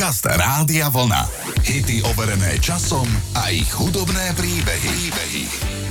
Podcast Rádia Vlna. Hity overené časom a ich hudobné príbehy. príbehy.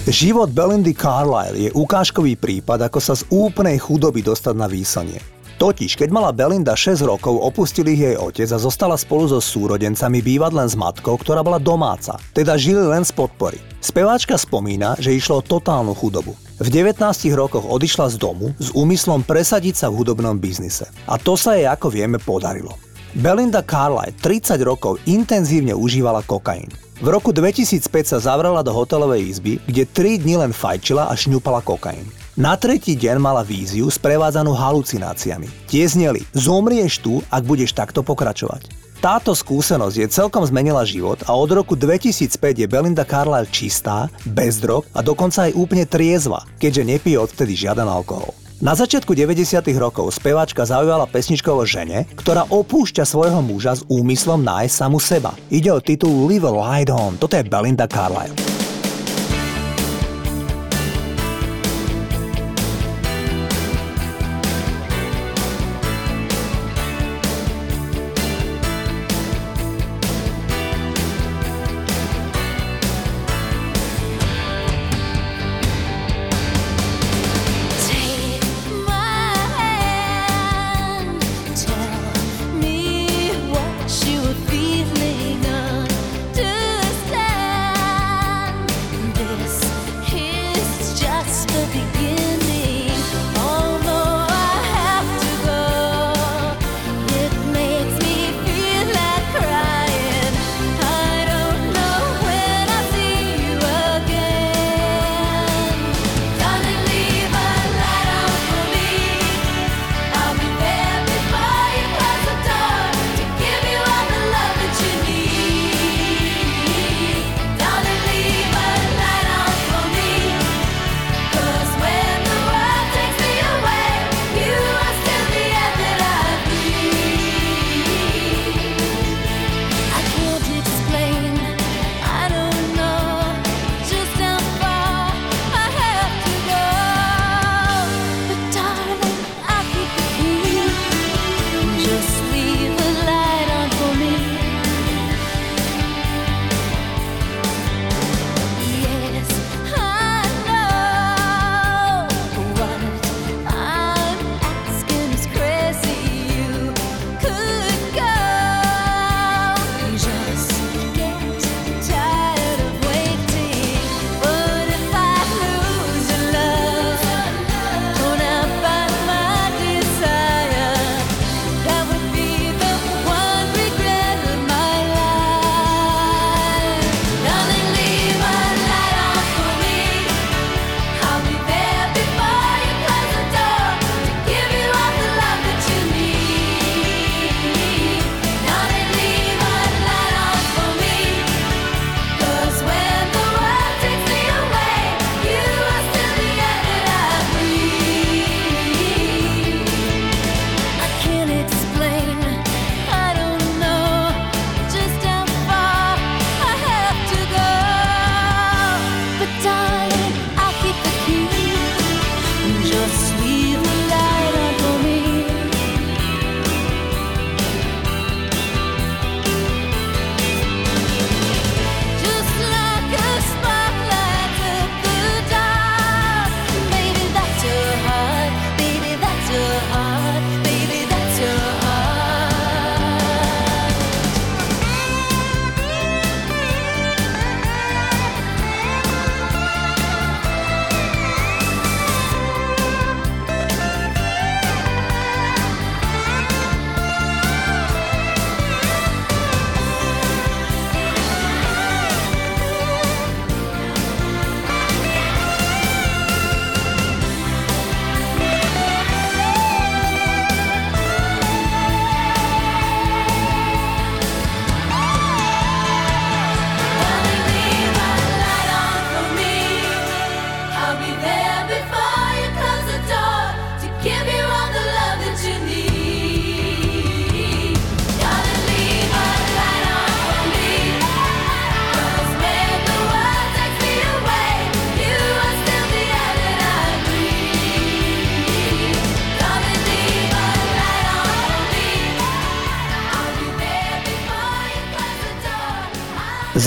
Život Belindy Carlisle je ukážkový prípad, ako sa z úplnej chudoby dostať na výsanie. Totiž, keď mala Belinda 6 rokov, opustil jej otec a zostala spolu so súrodencami bývať len s matkou, ktorá bola domáca, teda žili len z podpory. Speváčka spomína, že išlo o totálnu chudobu. V 19 rokoch odišla z domu s úmyslom presadiť sa v hudobnom biznise. A to sa jej, ako vieme, podarilo. Belinda Carlisle 30 rokov intenzívne užívala kokain. V roku 2005 sa zavrela do hotelovej izby, kde 3 dni len fajčila a šňupala kokain. Na tretí deň mala víziu sprevádzanú halucináciami. Tie zneli, zomrieš tu, ak budeš takto pokračovať. Táto skúsenosť je celkom zmenila život a od roku 2005 je Belinda Carlisle čistá, bez drog a dokonca aj úplne triezva, keďže nepije odtedy žiaden alkohol. Na začiatku 90. rokov speváčka zaujala pesničkovo žene, ktorá opúšťa svojho muža s úmyslom nájsť samu seba. Ide o titul Live a Light On. Toto je Belinda Carlisle.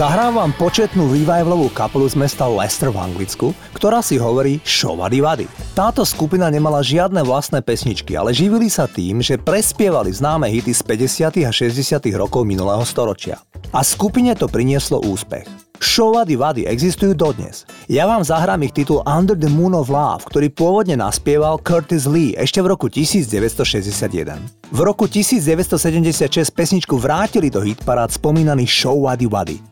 Zahrávam početnú revivalovú kapelu z mesta Leicester v Anglicku, ktorá si hovorí Šovady Vady. Táto skupina nemala žiadne vlastné pesničky, ale živili sa tým, že prespievali známe hity z 50. a 60. rokov minulého storočia. A skupine to prinieslo úspech. Šovady Vady existujú dodnes. Ja vám zahrám ich titul Under the Moon of Love, ktorý pôvodne naspieval Curtis Lee ešte v roku 1961. V roku 1976 pesničku vrátili do hitparád spomínaný Šovady Vady.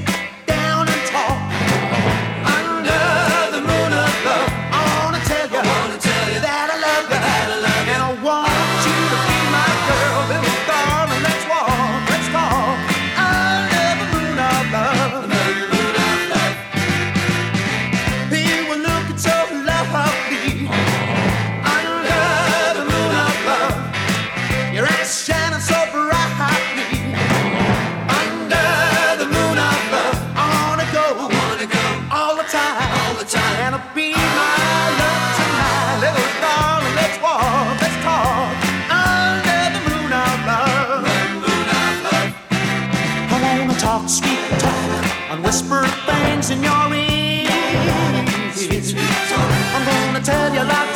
in your ears. Sweet, sweet, sweet. I'm gonna tell you like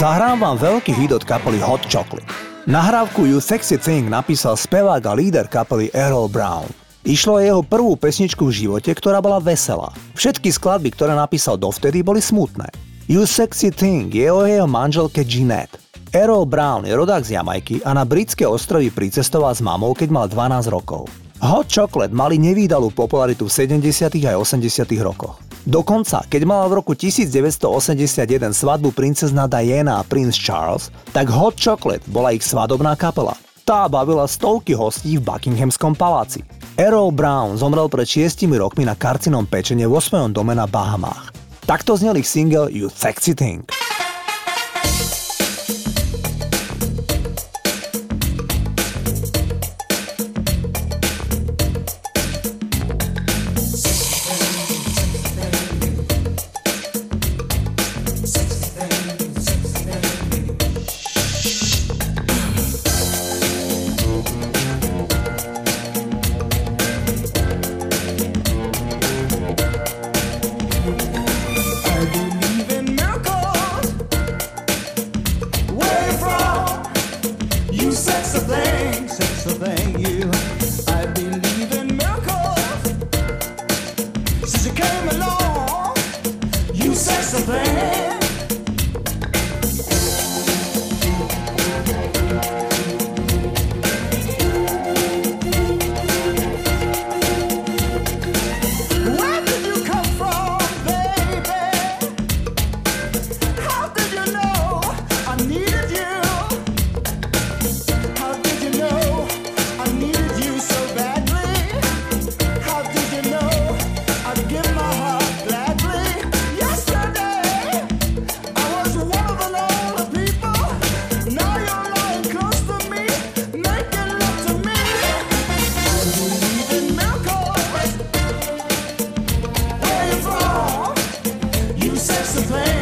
Zahrám vám veľký hit od kapely Hot Chocolate. Nahrávku You Sexy Thing napísal spevák a líder kapely Errol Brown. Išlo o jeho prvú pesničku v živote, ktorá bola veselá. Všetky skladby, ktoré napísal dovtedy, boli smutné. You Sexy Thing je o jeho manželke Jeanette. Errol Brown je rodák z Jamajky a na britské ostrovy pricestoval s mamou, keď mal 12 rokov. Hot Chocolate mali nevýdalú popularitu v 70. a 80. rokoch. Dokonca, keď mala v roku 1981 svadbu princezna Diana a princ Charles, tak Hot Chocolate bola ich svadobná kapela. Tá bavila stovky hostí v Buckinghamskom paláci. Errol Brown zomrel pred 6 rokmi na karcinom pečenie vo svojom dome na Bahamách. Takto znel ich single You Sexy Thing. strange.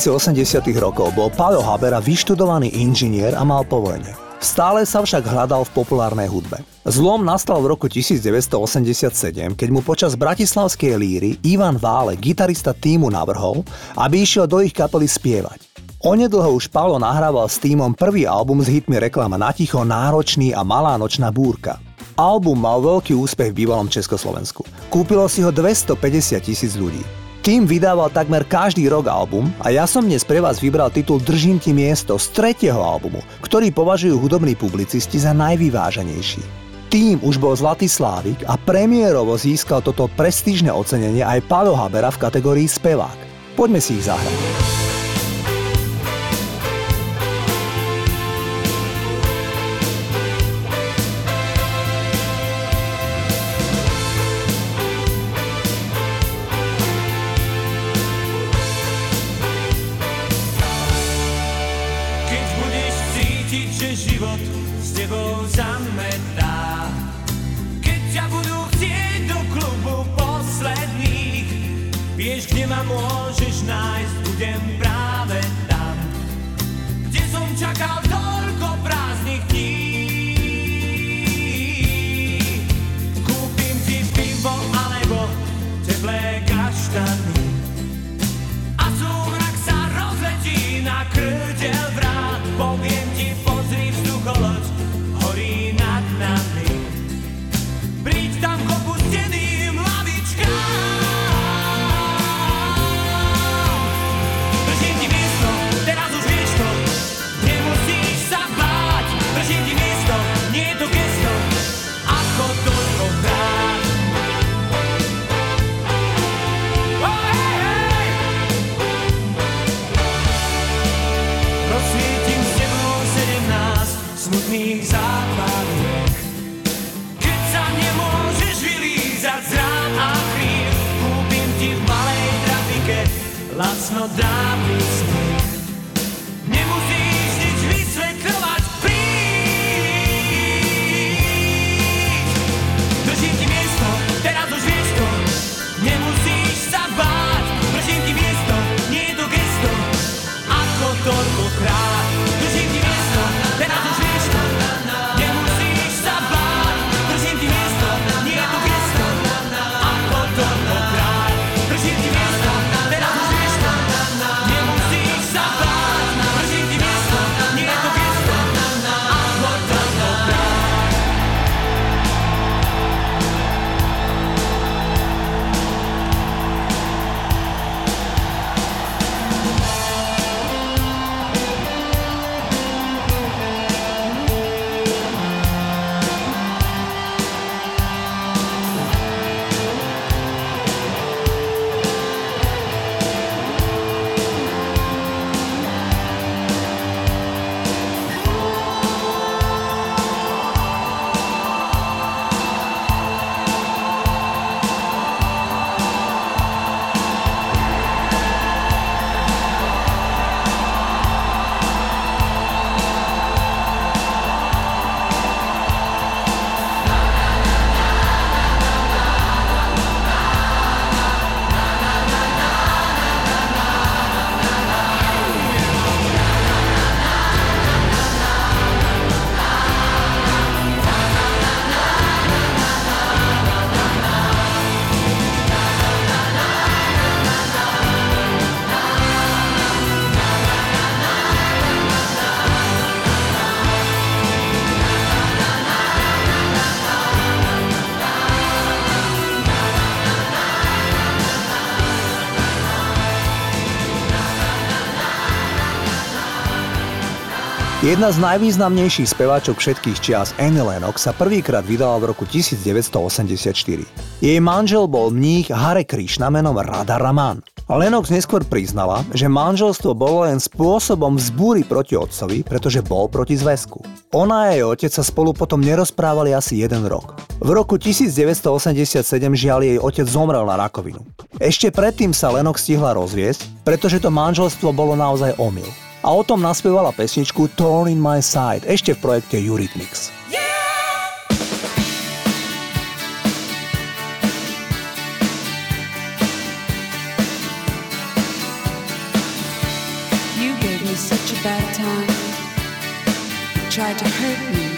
Polovici 80 rokov bol Paolo Habera vyštudovaný inžinier a mal povolenie. Stále sa však hľadal v populárnej hudbe. Zlom nastal v roku 1987, keď mu počas bratislavskej líry Ivan Vále, gitarista týmu, navrhol, aby išiel do ich kapely spievať. Onedlho už Paolo nahrával s týmom prvý album s hitmi reklama na ticho, náročný a malá nočná búrka. Album mal veľký úspech v bývalom Československu. Kúpilo si ho 250 tisíc ľudí. Tým vydával takmer každý rok album a ja som dnes pre vás vybral titul Držím ti miesto z tretieho albumu, ktorý považujú hudobní publicisti za najvyváženejší. Tým už bol Zlatý Slávik a premiérovo získal toto prestížne ocenenie aj Paolo Habera v kategórii spevák. Poďme si ich zahrať. Jedna z najvýznamnejších speváčok všetkých čias Annie Lennox sa prvýkrát vydala v roku 1984. Jej manžel bol mních Hare Krishna menom Radha Raman. Lennox neskôr priznala, že manželstvo bolo len spôsobom vzbúry proti otcovi, pretože bol proti zväzku. Ona a jej otec sa spolu potom nerozprávali asi jeden rok. V roku 1987 žiaľ jej otec zomrel na rakovinu. Ešte predtým sa Lennox stihla rozviesť, pretože to manželstvo bolo naozaj omyl a o tom naspievala pesničku Torn in My Side ešte v projekte Eurythmics. tried to hurt me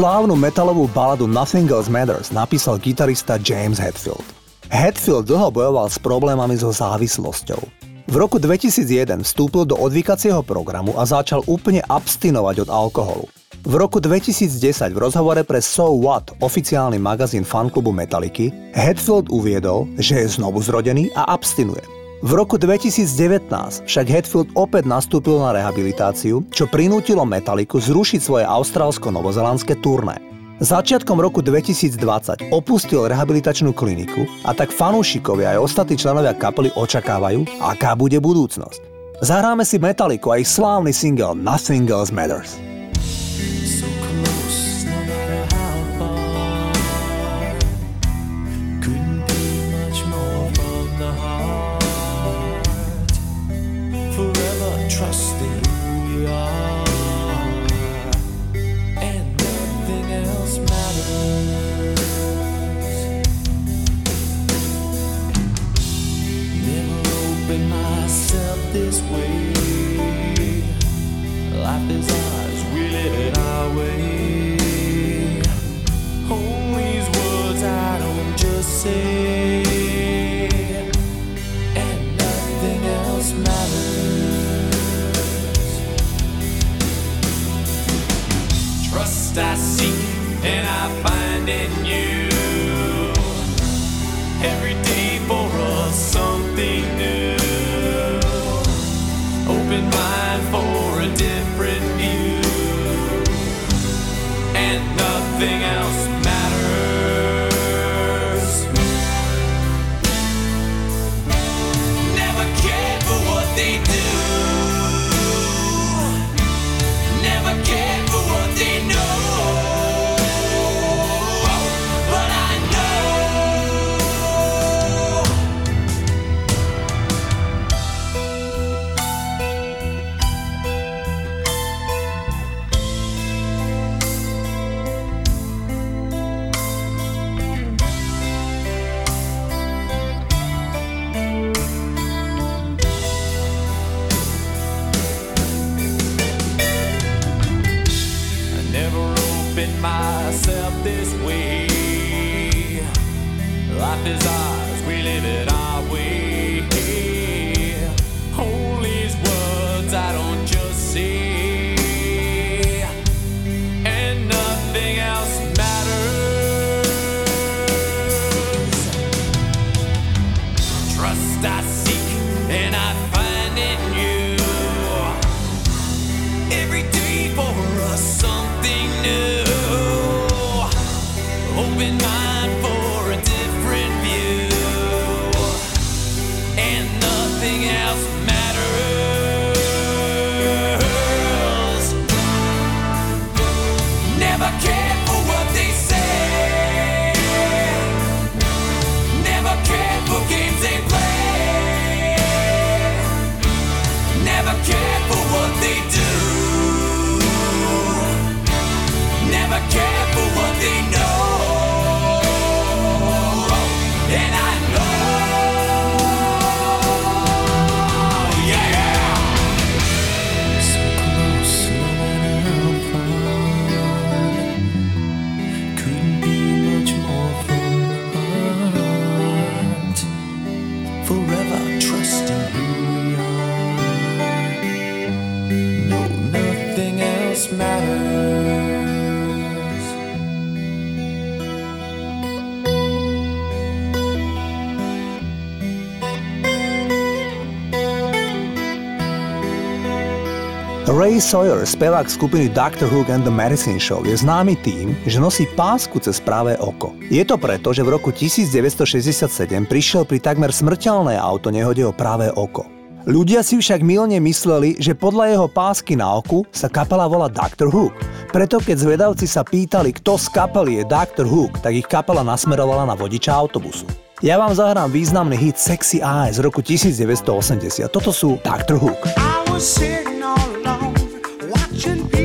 Slávnu metalovú baladu Nothing Else Matters napísal gitarista James Hetfield. Hetfield dlho bojoval s problémami so závislosťou. V roku 2001 vstúpil do odvykacieho programu a začal úplne abstinovať od alkoholu. V roku 2010 v rozhovore pre So What, oficiálny magazín fanklubu Metalliky, Hetfield uviedol, že je znovu zrodený a abstinuje. V roku 2019 však Hetfield opäť nastúpil na rehabilitáciu, čo prinútilo Metalliku zrušiť svoje austrálsko-novozelandské turné. Začiatkom roku 2020 opustil rehabilitačnú kliniku a tak fanúšikovia aj ostatní členovia kapely očakávajú, aká bude budúcnosť. Zahráme si Metaliku a ich slávny single Nothing Else Matters. Ray Sawyer, spevák skupiny Dr. Hook and the Medicine Show, je známy tým, že nosí pásku cez práve oko. Je to preto, že v roku 1967 prišiel pri takmer smrteľnej autonehode o práve oko. Ľudia si však milne mysleli, že podľa jeho pásky na oku sa kapela volá Dr. Hook. Preto keď zvedavci sa pýtali, kto z kapely je Dr. Hook, tak ich kapela nasmerovala na vodiča autobusu. Ja vám zahrám významný hit Sexy Eyes z roku 1980. Toto sú Dr. Hook. I was için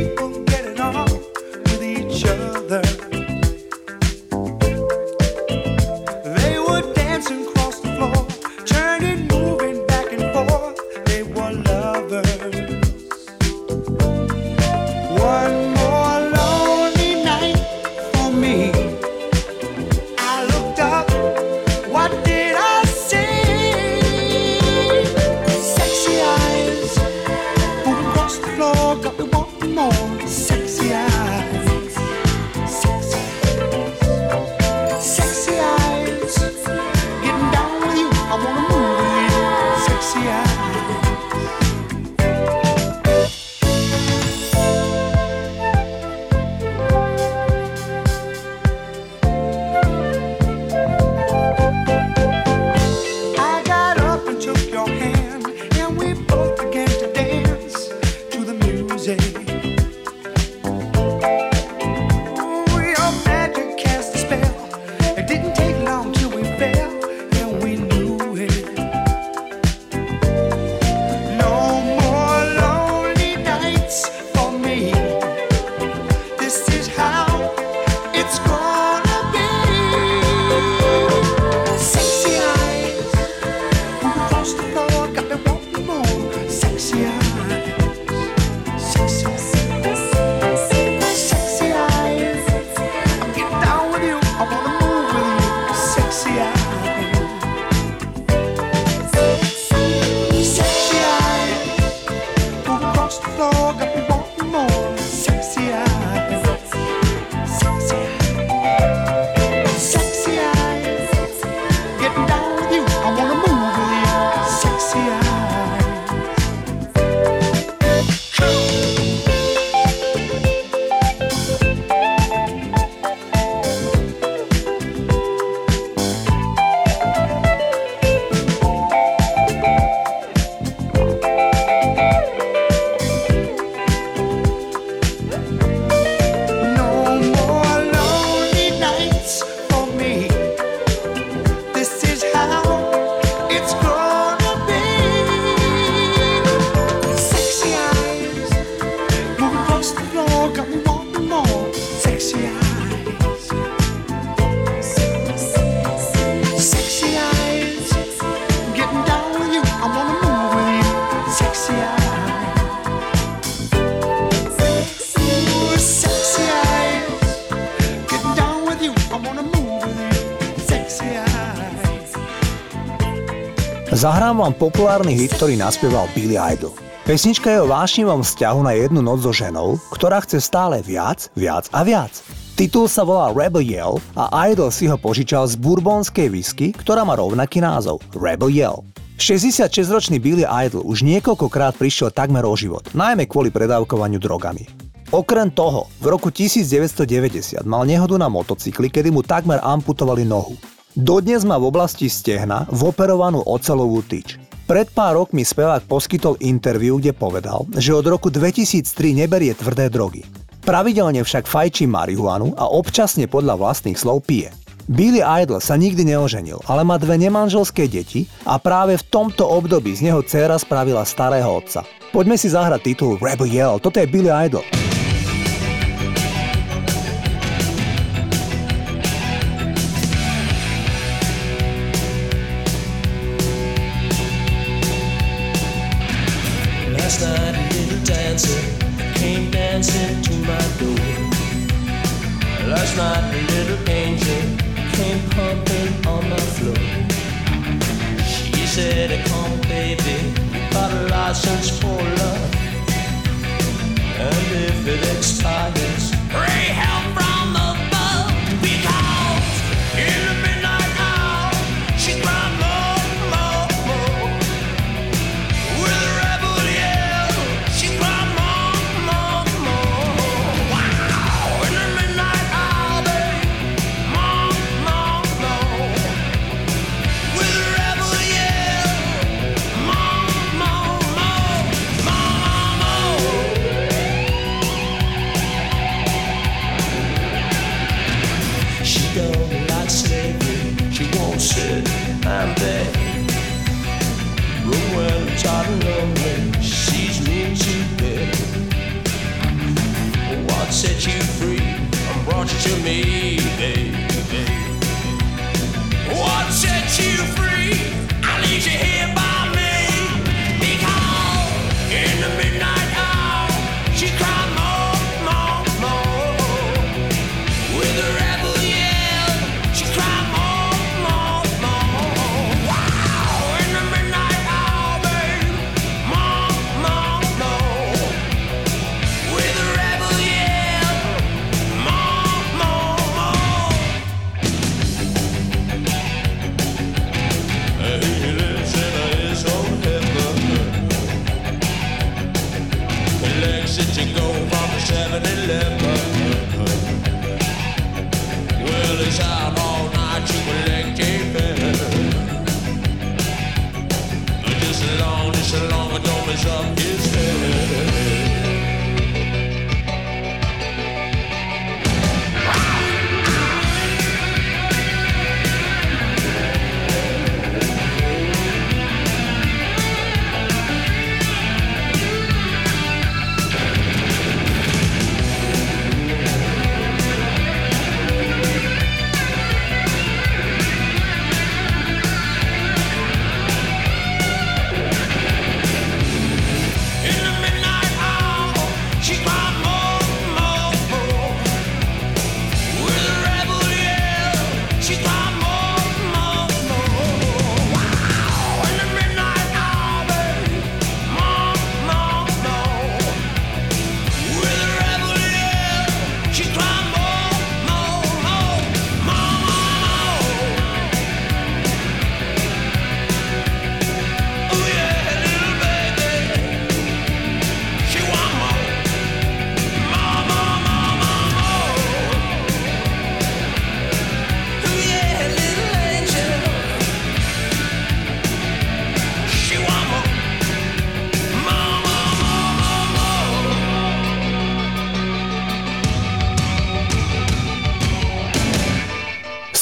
Zahrám vám populárny hit, ktorý naspieval Billy Idol. Pesnička je o vášnivom vzťahu na jednu noc so ženou, ktorá chce stále viac, viac a viac. Titul sa volá Rebel Yell a Idol si ho požičal z bourbonskej whisky, ktorá má rovnaký názov Rebel Yell. 66-ročný Billy Idol už niekoľkokrát prišiel takmer o život, najmä kvôli predávkovaniu drogami. Okrem toho, v roku 1990 mal nehodu na motocykli, kedy mu takmer amputovali nohu. Dodnes má v oblasti stehna voperovanú ocelovú tyč. Pred pár rokmi spevák poskytol interviu, kde povedal, že od roku 2003 neberie tvrdé drogy. Pravidelne však fajčí marihuanu a občasne podľa vlastných slov pije. Billy Idol sa nikdy neoženil, ale má dve nemanželské deti a práve v tomto období z neho dcéra spravila starého otca. Poďme si zahrať titul Rebel Yell, toto je Billy Idol.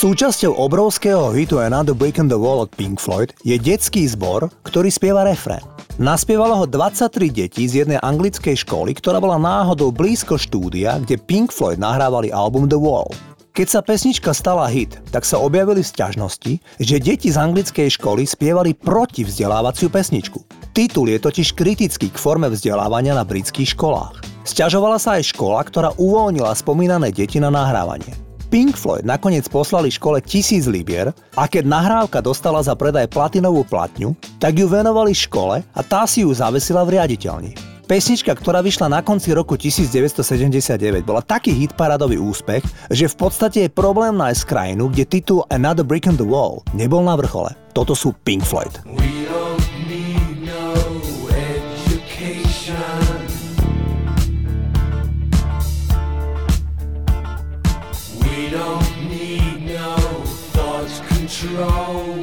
Súčasťou obrovského hitu Another Brick in the Wall od Pink Floyd je detský zbor, ktorý spieva refrén. Naspievalo ho 23 detí z jednej anglickej školy, ktorá bola náhodou blízko štúdia, kde Pink Floyd nahrávali album The Wall. Keď sa pesnička stala hit, tak sa objavili sťažnosti, že deti z anglickej školy spievali proti vzdelávaciu pesničku. Titul je totiž kritický k forme vzdelávania na britských školách. Sťažovala sa aj škola, ktorá uvoľnila spomínané deti na nahrávanie. Pink Floyd nakoniec poslali škole tisíc libier a keď nahrávka dostala za predaj platinovú platňu, tak ju venovali škole a tá si ju zavesila v riaditeľni. Pesnička, ktorá vyšla na konci roku 1979, bola taký hit paradový úspech, že v podstate je problém nájsť krajinu, kde titul Another Brick in the Wall nebol na vrchole. Toto sú Pink Floyd. We don't don't need no thought control.